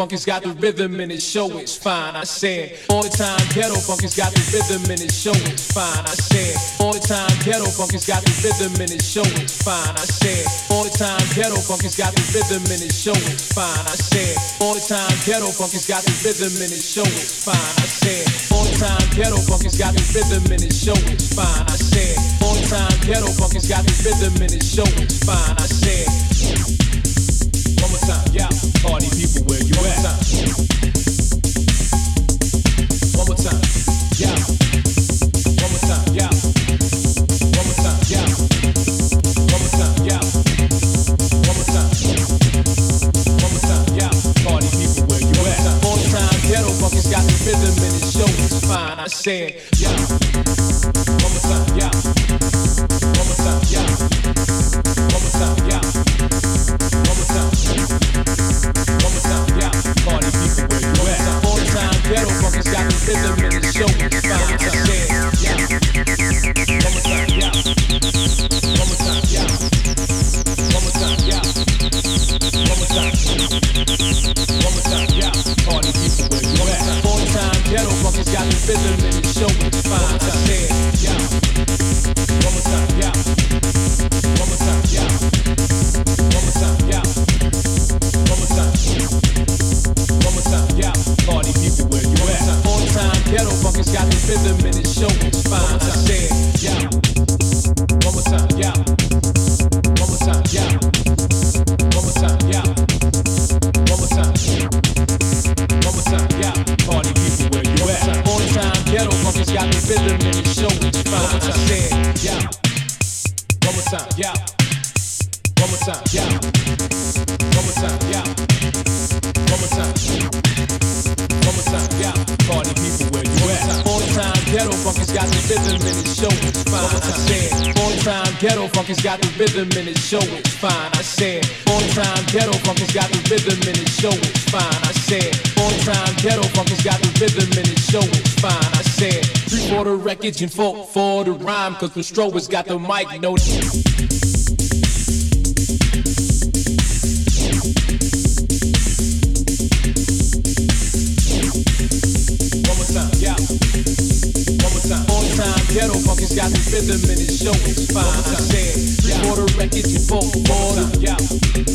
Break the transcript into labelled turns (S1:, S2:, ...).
S1: funky's got the rhythm and it show it's fine. I said all the time ghetto funky's got the rhythm and it show it's fine. I said all the time ghetto funky's got the rhythm and it show it's fine. I said all the time ghetto funky's got the rhythm and it show it's fine. I said all the time ghetto funky's got the rhythm and it show it's fine. I said all the time ghetto funky's got the rhythm and it show it's fine. I said all the time ghetto funky's got the rhythm and it show it's fine. I said saying, yeah. One more time, yeah. wreckage and fought for the rhyme. Cause Pastrova's got the mic, no. ghetto funkin's got the rhythm and it's showing. fine. I said, for the wreckage you vote for the yeah.